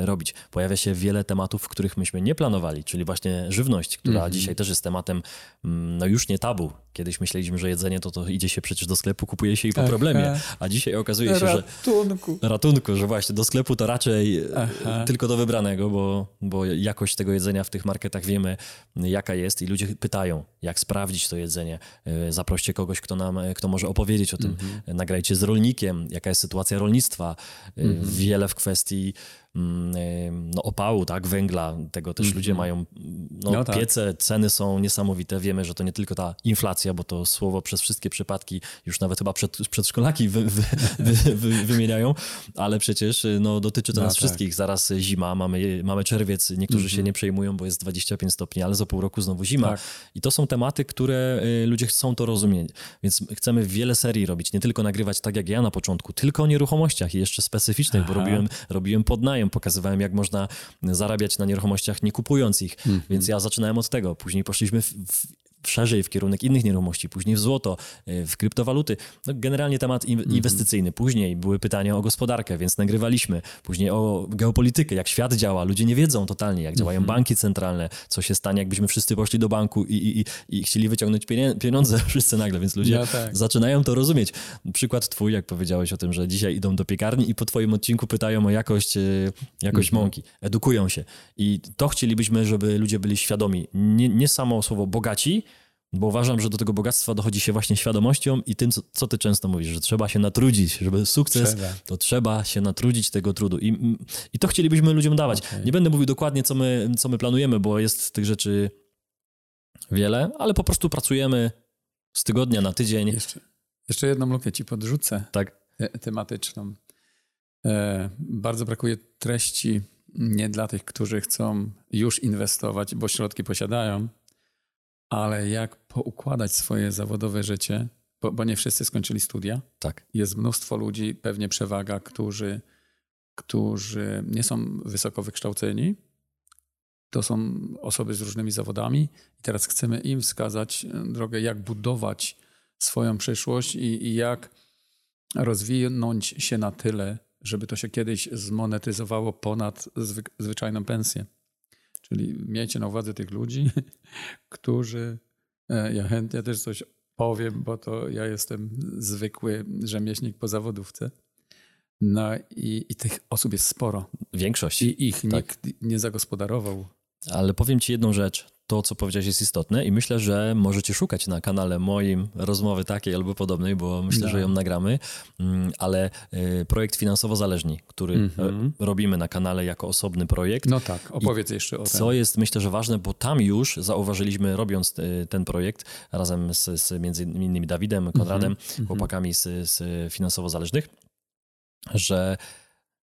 robić. Pojawia się wiele tematów, których myśmy nie planowali czyli właśnie żywność, która mm -hmm. dzisiaj też jest tematem mm, no już nie tabu. Kiedyś myśleliśmy, że jedzenie to, to idzie się przecież do sklepu, kupuje się i po problemie, a dzisiaj okazuje się, ratunku. że ratunku, że właśnie do sklepu to raczej Aha. tylko do wybranego, bo, bo jakość tego jedzenia w tych marketach wiemy jaka jest i ludzie pytają, jak sprawdzić to jedzenie. E, zaproście kogoś, kto nam, kto może opowiedzieć o tym. -hmm. Nagrajcie z rolnikiem, jaka jest sytuacja rolnictwa. -hmm. Wiele w kwestii no, opału, tak, węgla, tego też mm -hmm. ludzie mają, no, no tak. piece, ceny są niesamowite, wiemy, że to nie tylko ta inflacja, bo to słowo przez wszystkie przypadki już nawet chyba przed, przedszkolaki wy, wy, wy, wy, wymieniają, ale przecież no, dotyczy to no, nas tak. wszystkich, zaraz zima, mamy, mamy czerwiec, niektórzy mm -hmm. się mhm. nie przejmują, bo jest 25 stopni, ale za pół roku znowu zima tak. i to są tematy, które y, ludzie chcą to rozumieć, więc chcemy wiele serii robić, nie tylko nagrywać tak jak ja na początku, tylko o nieruchomościach i jeszcze specyficznych, Aha. bo robiłem, robiłem podnajem, pokazywałem, jak można zarabiać na nieruchomościach, nie kupując ich. Mm -hmm. Więc ja zaczynałem od tego. Później poszliśmy w, w szerzej w kierunek innych nieruchomości, później w złoto, y, w kryptowaluty. No, generalnie temat mhm. inwestycyjny. Później były pytania o gospodarkę, więc nagrywaliśmy. Później o geopolitykę, jak świat działa. Ludzie nie wiedzą totalnie, jak działają mhm. banki centralne, co się stanie, jakbyśmy wszyscy poszli do banku i, i, i chcieli wyciągnąć pieniądze wszyscy nagle, więc ludzie no tak. zaczynają to rozumieć. Przykład twój, jak powiedziałeś o tym, że dzisiaj idą do piekarni i po twoim odcinku pytają o jakość, y, jakość mhm. mąki. Edukują się. I to chcielibyśmy, żeby ludzie byli świadomi. Nie, nie samo słowo bogaci, bo uważam, że do tego bogactwa dochodzi się właśnie świadomością i tym, co, co ty często mówisz, że trzeba się natrudzić, żeby sukces, trzeba. to trzeba się natrudzić tego trudu. I, i to chcielibyśmy ludziom dawać. Okay. Nie będę mówił dokładnie, co my, co my planujemy, bo jest tych rzeczy wiele, ale po prostu pracujemy z tygodnia na tydzień. Jeszcze, jeszcze jedną lukę ci podrzucę. Tak. tematyczną. E, bardzo brakuje treści nie dla tych, którzy chcą już inwestować, bo środki posiadają, ale jak poukładać swoje zawodowe życie, bo, bo nie wszyscy skończyli studia. Tak. Jest mnóstwo ludzi, pewnie przewaga, którzy, którzy nie są wysoko wykształceni. To są osoby z różnymi zawodami i teraz chcemy im wskazać drogę, jak budować swoją przyszłość i, i jak rozwinąć się na tyle, żeby to się kiedyś zmonetyzowało ponad zwyk zwyczajną pensję. Czyli miejcie na uwadze tych ludzi, którzy, e, ja chętnie też coś powiem, bo to ja jestem zwykły rzemieślnik po zawodówce. No i, i tych osób jest sporo. Większość. I ich tak. nikt nie zagospodarował. Ale powiem ci jedną rzecz to, co powiedziałeś, jest istotne i myślę, że możecie szukać na kanale moim rozmowy takiej albo podobnej, bo myślę, no. że ją nagramy, mm, ale y, projekt finansowo zależni, który mm -hmm. robimy na kanale jako osobny projekt. No tak, opowiedz I jeszcze o tym. Co jest myślę, że ważne, bo tam już zauważyliśmy, robiąc y, ten projekt razem z, z między innymi Dawidem, Konradem, mm -hmm. chłopakami z, z finansowo zależnych, że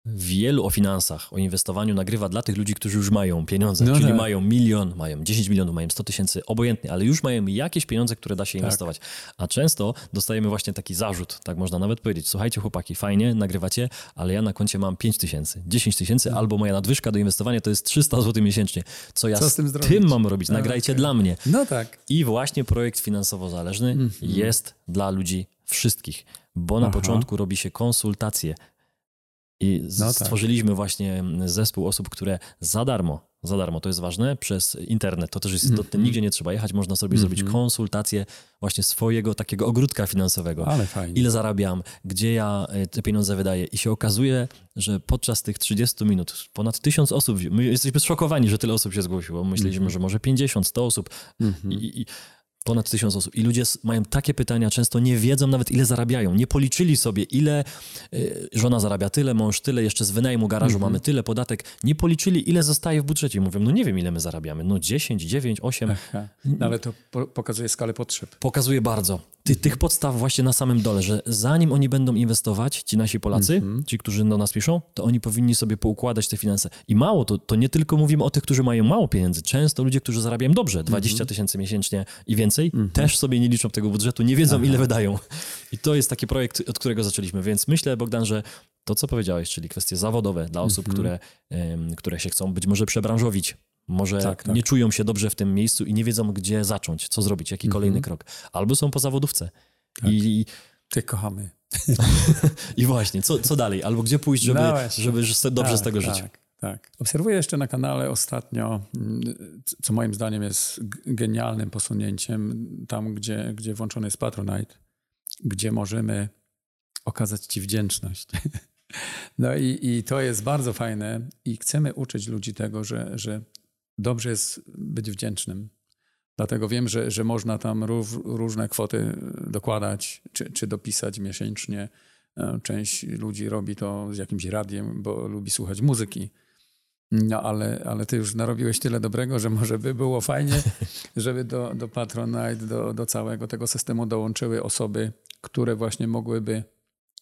wielu o finansach, o inwestowaniu nagrywa dla tych ludzi, którzy już mają pieniądze, no czyli tak. mają milion, mają 10 milionów, mają 100 tysięcy, obojętnie, ale już mają jakieś pieniądze, które da się tak. inwestować. A często dostajemy właśnie taki zarzut, tak można nawet powiedzieć, słuchajcie chłopaki, fajnie, nagrywacie, ale ja na koncie mam 5 tysięcy, 10 tysięcy, no. albo moja nadwyżka do inwestowania to jest 300 zł miesięcznie. Co ja Co z, tym, tym, mam robić? Nagrajcie okay. dla mnie. No tak. I właśnie projekt finansowo zależny mm -hmm. jest dla ludzi wszystkich, bo na Aha. początku robi się konsultacje i no tak. stworzyliśmy właśnie zespół osób, które za darmo, za darmo, to jest ważne, przez internet, to też jest istotne, mm -hmm. nigdzie nie trzeba jechać, można sobie mm -hmm. zrobić konsultację właśnie swojego takiego ogródka finansowego. Ale fajnie. Ile zarabiam, gdzie ja e, te pieniądze wydaję i się okazuje, że podczas tych 30 minut ponad tysiąc osób, my jesteśmy zszokowani, że tyle osób się zgłosiło, myśleliśmy, mm -hmm. że może 50, 100 osób mhm. i, i Ponad tysiąc osób. I ludzie mają takie pytania, często nie wiedzą nawet ile zarabiają. Nie policzyli sobie, ile y, żona zarabia tyle, mąż tyle, jeszcze z wynajmu garażu -hmm. mamy tyle, podatek. Nie policzyli, ile zostaje w budżecie. Mówią, no nie wiem, ile my zarabiamy. No 10, 9, 8. Aha. No ale to po pokazuje skalę potrzeb. Pokazuje bardzo. Ty, tych podstaw właśnie na samym dole, że zanim oni będą inwestować, ci nasi Polacy, -hmm. ci, którzy do nas piszą, to oni powinni sobie poukładać te finanse. I mało, to, to nie tylko mówimy o tych, którzy mają mało pieniędzy. Często ludzie, którzy zarabiają dobrze, 20 mm -hmm. tysięcy miesięcznie i więcej, więcej, mm -hmm. też sobie nie liczą tego budżetu, nie wiedzą, Aha. ile wydają. I to jest taki projekt, od którego zaczęliśmy. Więc myślę, Bogdan, że to, co powiedziałeś, czyli kwestie zawodowe dla osób, mm -hmm. które, um, które się chcą być może przebranżowić, może tak, tak. nie czują się dobrze w tym miejscu i nie wiedzą, gdzie zacząć, co zrobić, jaki mm -hmm. kolejny krok. Albo są po zawodówce. Tak. I, Ty kochamy. I właśnie, co, co dalej? Albo gdzie pójść, żeby, no żeby dobrze tak, z tego żyć? Tak. Obserwuję jeszcze na kanale ostatnio, mm, co moim zdaniem jest genialnym posunięciem, tam gdzie, gdzie włączony jest Patronite, gdzie możemy okazać Ci wdzięczność. No i, i to jest bardzo fajne i chcemy uczyć ludzi tego, że, że dobrze jest być wdzięcznym. Dlatego wiem, że, że można tam rów, różne kwoty dokładać czy, czy dopisać miesięcznie. E, część ludzi robi to z jakimś radiem, bo lubi słuchać muzyki. No ale, ale ty już narobiłeś tyle dobrego, że może by było fajnie, żeby do, do Patronite, do, do całego tego systemu dołączyły osoby, które właśnie mogłyby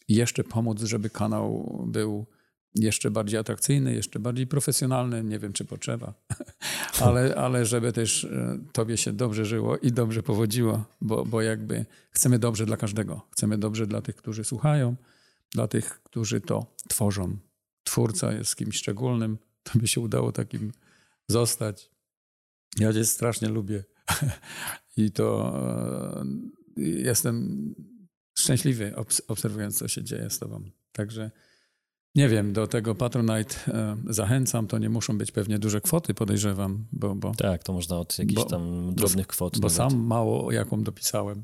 jeszcze pomóc, żeby kanał był jeszcze bardziej atrakcyjny, jeszcze bardziej profesjonalny. Nie wiem, czy potrzeba, ale, ale żeby też e, tobie się dobrze żyło i dobrze powodziło, bo, bo jakby chcemy dobrze dla każdego. Chcemy dobrze dla tych, którzy słuchają, dla tych, którzy to tworzą. Twórca jest kimś szczególnym, to by się udało takim zostać. Ja cię strasznie lubię I to e, jestem szczęśliwy, obserwując, co się dzieje z tobą. Także nie wiem, do tego Patronite e, zachęcam. To nie muszą być pewnie duże kwoty, podejrzewam. Bo, bo, tak, to można od jakichś bo, tam drobnych kwot. Bo nawet. sam mało jaką dopisałem.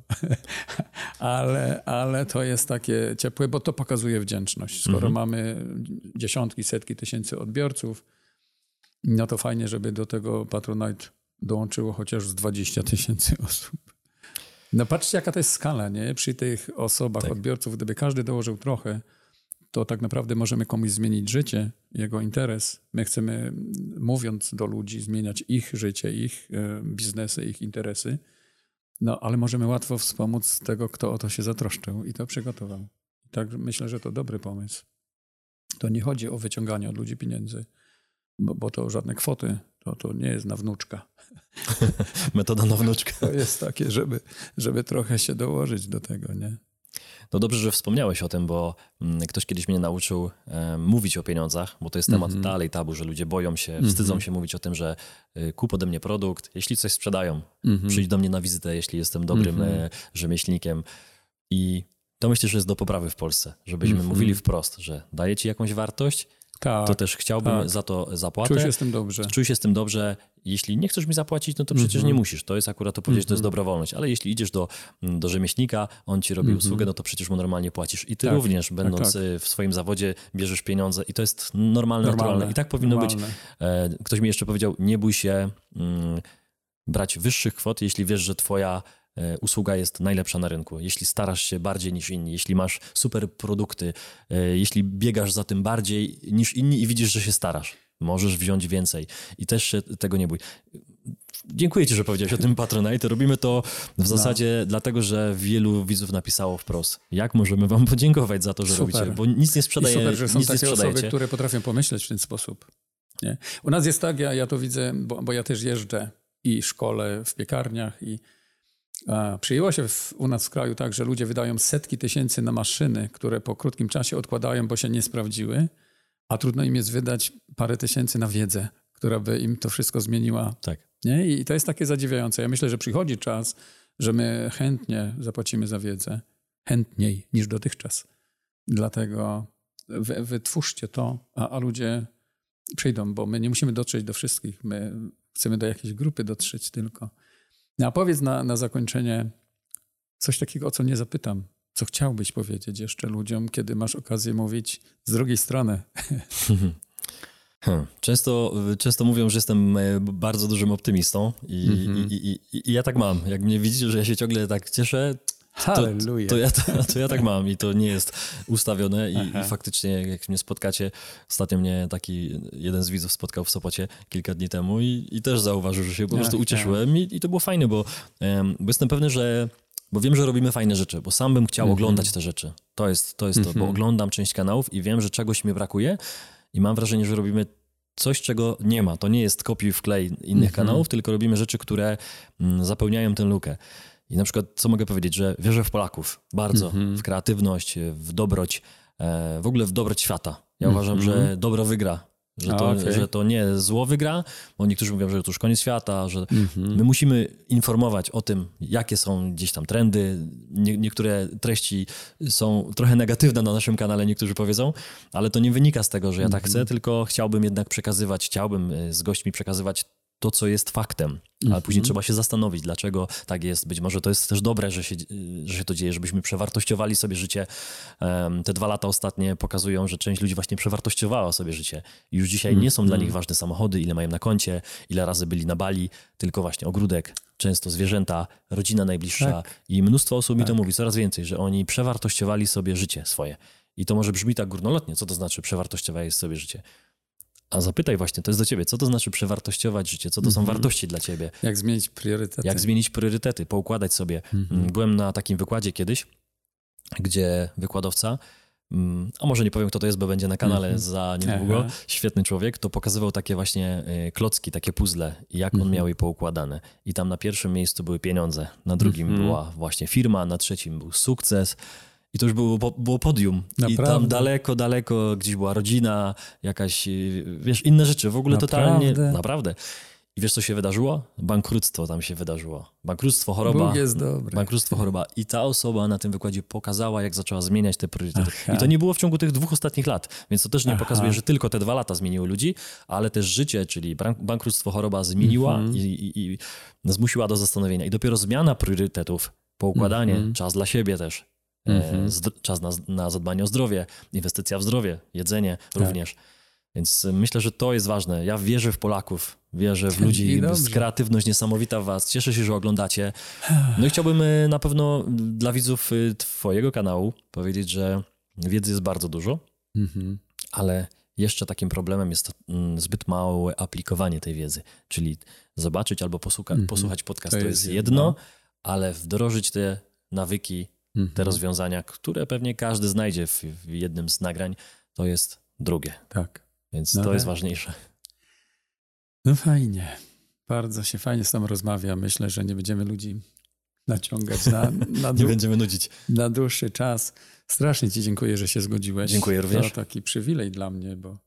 ale, ale to jest takie ciepłe, bo to pokazuje wdzięczność. Skoro mhm. mamy dziesiątki, setki tysięcy odbiorców, no to fajnie, żeby do tego Patronite dołączyło chociaż z 20 tysięcy osób. No patrzcie, jaka to jest skala, nie? Przy tych osobach, tak. odbiorców, gdyby każdy dołożył trochę, to tak naprawdę możemy komuś zmienić życie, jego interes. My chcemy, mówiąc do ludzi, zmieniać ich życie, ich e, biznesy, ich interesy. No, ale możemy łatwo wspomóc tego, kto o to się zatroszczył i to przygotował. tak myślę, że to dobry pomysł. To nie chodzi o wyciąganie od ludzi pieniędzy, bo, bo to żadne kwoty, to, to nie jest na wnuczka. Metoda na wnuczka. To jest takie, żeby, żeby trochę się dołożyć do tego, nie? No dobrze, że wspomniałeś o tym, bo mm, ktoś kiedyś mnie nauczył mówić o pieniądzach, bo to jest temat mm -hmm. dalej tabu, że ludzie boją się, mm -hmm. wstydzą się mówić o tym, że y, kup ode mnie produkt, jeśli coś sprzedają, mm -hmm. przyjdź do mnie na wizytę, jeśli jestem dobrym mhm. e, rzemieślnikiem. I to myślę, że jest do poprawy w Polsce, żebyśmy mhm. mówili wprost, że daję ci jakąś wartość, tak, to też chciałbym tak. za to zapłatę. Czuj się z tym dobrze. Czuj się z tym dobrze. Jeśli nie chcesz mi zapłacić, no to przecież mm -hmm. nie musisz. To jest akurat to powiedzieć, mm -hmm. to jest mhm. dobrowolność. Ale jeśli idziesz do, do rzemieślnika, on ci robi mm -hmm. usługę, no to przecież mu normalnie płacisz. I ty tak, również, tak, będąc tak, w swoim zawodzie, bierzesz pieniądze i to jest normalne, normalne naturalne. I tak powinno normalne. być. E, ktoś mi jeszcze powiedział, nie bój się mm, brać wyższych kwot, jeśli wiesz, że twoja usługa jest najlepsza na rynku. Jeśli starasz się bardziej niż inni, jeśli masz super produkty, e, jeśli biegasz za tym bardziej niż inni i widzisz, że się starasz, możesz wziąć więcej i też się tego nie bój. Dziękuję Ci, że powiedziałeś o tym Patronite. Robimy to w no. zasadzie no. dlatego, że wielu widzów napisało wprost. Jak możemy Wam podziękować za to, że super. robicie? Bo nic nie sprzedaje. I super, że są takie osoby, które potrafią pomyśleć w ten sposób. Nie? U nas jest tak, ja, ja to widzę, bo, bo ja też jeżdżę i szkole w piekarniach i Przyjęło się w, u nas w kraju tak, że ludzie wydają setki tysięcy na maszyny, które po krótkim czasie odkładają, bo się nie sprawdziły, a trudno im jest wydać parę tysięcy na wiedzę, która by im to wszystko zmieniła. Tak. Nie? I to jest takie zadziwiające. Ja myślę, że przychodzi czas, że my chętnie zapłacimy za wiedzę, chętniej niż dotychczas. Dlatego wy, wytwórzcie to, a, a ludzie przyjdą, bo my nie musimy dotrzeć do wszystkich. My chcemy do jakiejś grupy dotrzeć tylko. No a powiedz na, na zakończenie coś takiego, o co nie zapytam. Co chciałbyś powiedzieć jeszcze ludziom, kiedy masz okazję mówić z drugiej strony? Hmm. Często, często mówią, że jestem e, bardzo dużym optymistą i, mm -hmm. i, i, i, ja tak mam. Jak mnie widzicie, że ja się ciągle tak cieszę, to, to, ja, to, ja tak mam i to nie jest ustawione i, i, faktycznie jak mnie spotkacie, ostatnio mnie taki jeden z widzów spotkał w Sopocie kilka dni temu i, i też zauważył, że się po prostu ucieszyłem i, i to było fajne, bo, bo jestem pewny, że bo wiem, że robimy fajne rzeczy, bo sam bym chciał mm -hmm. oglądać te rzeczy. To jest to, jest mm -hmm. to bo mhm. oglądam część kanałów i wiem, że czegoś mi brakuje i mam wrażenie, że robimy coś, czego nie ma. To nie jest kopiuj wklej innych mm -hmm. kanałów, tylko robimy rzeczy, które mm, zapełniają tę lukę. I na przykład, co mogę powiedzieć, że wierzę w Polaków bardzo, mm -hmm. w kreatywność, w dobroć, e, w ogóle w dobroć świata. Ja mm -hmm. uważam, że dobro wygra. Że to, okay. że to nie zło wygra, bo niektórzy mówią, że to już koniec świata, że mm -hmm. my musimy informować o tym, jakie są gdzieś tam trendy. Nie, niektóre treści są trochę negatywne na naszym kanale, niektórzy powiedzą, ale to nie wynika z tego, że ja tak mhm. chcę, tylko chciałbym jednak przekazywać, chciałbym e, z gośćmi przekazywać to, co jest faktem, ale mm -hmm. później trzeba się zastanowić, dlaczego tak jest. Być może to jest też dobre, że się, że się to dzieje, żebyśmy przewartościowali sobie życie. Te dwa lata ostatnie pokazują, że część ludzi właśnie przewartościowała sobie życie. Już dzisiaj mm -hmm. nie są dla nich ważne samochody, ile mają na koncie, ile razy byli na Bali, tylko właśnie ogródek, często zwierzęta, rodzina najbliższa. Tak. I mnóstwo osób tak. mi to tak. mówi, coraz więcej, że oni przewartościowali sobie życie swoje. I to może brzmi tak górnolotnie, co to znaczy przewartościowałeś sobie życie. A zapytaj właśnie, to jest do ciebie, co to znaczy przewartościować życie, co to są mm -hmm. wartości dla ciebie. Jak zmienić priorytety. Jak zmienić priorytety, poukładać sobie. Mm -hmm. Byłem na takim wykładzie kiedyś, gdzie wykładowca, mm, a może nie powiem kto to jest, bo będzie na kanale mm -hmm. za niedługo, Aha. świetny człowiek, to pokazywał takie właśnie y, klocki, takie puzzle, jak on mhm. miał je poukładane. I tam na pierwszym miejscu były pieniądze, na drugim mhm. była właśnie firma, na trzecim był sukces, i to już było, było podium. Naprawdę? I tam daleko, daleko gdzieś była rodzina, jakaś, y, wiesz, inne rzeczy. W ogóle naprawdę? totalnie, naprawdę. I wiesz, co się wydarzyło? Bankructwo tam się wydarzyło. Bankructwo, choroba. Bóg jest dobry. Bankructwo, choroba. I ta osoba na tym wykładzie pokazała, jak zaczęła zmieniać te priorytety. Aha. I to nie było w ciągu tych dwóch ostatnich lat. Więc to też nie Aha. pokazuje, że tylko te dwa lata zmieniły ludzi, ale też życie, czyli bankructwo, choroba zmieniła mhm. i, i, i zmusiła do zastanowienia. I dopiero zmiana priorytetów, poukładanie, mhm. czas dla siebie też, mhm. czas na, na zadbanie o zdrowie, inwestycja w zdrowie, jedzenie tak. również. Więc myślę, że to jest ważne. Ja wierzę w Polaków, wierzę w ludzi, jest kreatywność niesamowita w was. Cieszę się, że oglądacie. No i chciałbym e, na pewno dla widzów e, twojego kanału powiedzieć, że wiedzy jest bardzo dużo, mhm. ale jeszcze takim problemem jest mm, zbyt małe aplikowanie tej wiedzy. Czyli zobaczyć albo posłucha, mhm. posłuchać podcast to, jest jedno, ale wdrożyć te nawyki, mhm. te rozwiązania, które pewnie każdy znajdzie w, w jednym z nagrań, to jest drugie. Tak. Więc no to tak. jest ważniejsze. No fajnie. Bardzo się fajnie z tobą rozmawia. Myślę, że nie będziemy ludzi naciągać na, na, nie będziemy nudzić. na dłuższy czas. Strasznie ci dziękuję, że się zgodziłeś. Dziękuję również. To taki przywilej dla mnie, bo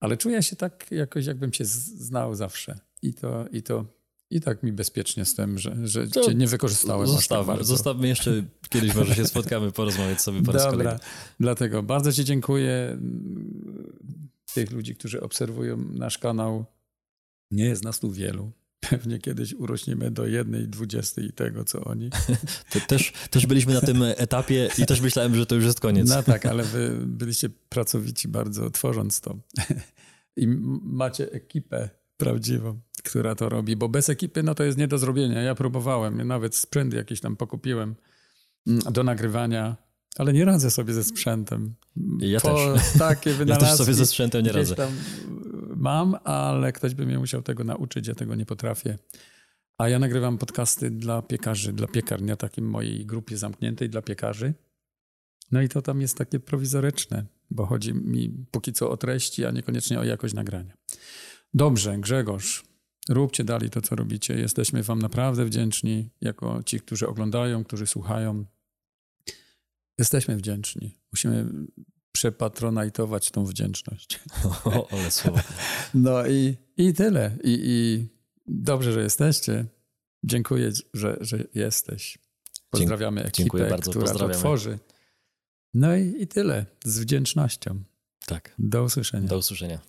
ale czuję się tak jakoś, jakbym cię znał zawsze. I to, i to i tak mi bezpiecznie z tym, że, że cię nie wykorzystałem zostawmy, tak Zostawmy jeszcze, kiedyś może się spotkamy, porozmawiać sobie po raz Dobra, kolejny. dlatego bardzo ci dziękuję tych ludzi, którzy obserwują nasz kanał. Nie jest nas tu wielu. Pewnie kiedyś urośniemy do jednej dwudziestej tego, co oni. To też, też byliśmy na tym etapie i też myślałem, że to już jest koniec. No tak, ale wy byliście pracowici bardzo tworząc to. I macie ekipę prawdziwą, która to robi, bo bez ekipy no to jest nie do zrobienia. Ja próbowałem, nawet sprzęt jakiś tam pokupiłem mm, do nagrywania ale nie radzę sobie ze sprzętem. Ja po też. Takie ja też sobie ze sprzętem nie radzę. Tam mam, ale ktoś by mnie musiał tego nauczyć, ja tego nie potrafię. A ja nagrywam podcasty dla piekarzy, dla piekarnia, takiej mojej grupie zamkniętej dla piekarzy. No i to tam jest takie prowizoryczne, bo chodzi mi póki co o treści, a niekoniecznie o jakość nagrania. Dobrze, Grzegorz, róbcie dalej to, co robicie. Jesteśmy Wam naprawdę wdzięczni, jako ci, którzy oglądają, którzy słuchają. Jesteśmy wdzięczni. Musimy przepatronajtować tą wdzięczność. O, ale słowo. No i, i tyle. I, I dobrze, że jesteście. Dziękuję, że, że jesteś. Pozdrawiamy ekipę, Dziękuję bardzo. która to tworzy. No i, i tyle. Z wdzięcznością. Tak. Do usłyszenia. Do usłyszenia.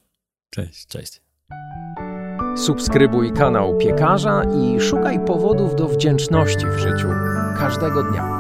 Cześć. Cześć. Subskrybuj kanał Piekarza i szukaj powodów do wdzięczności w życiu każdego dnia.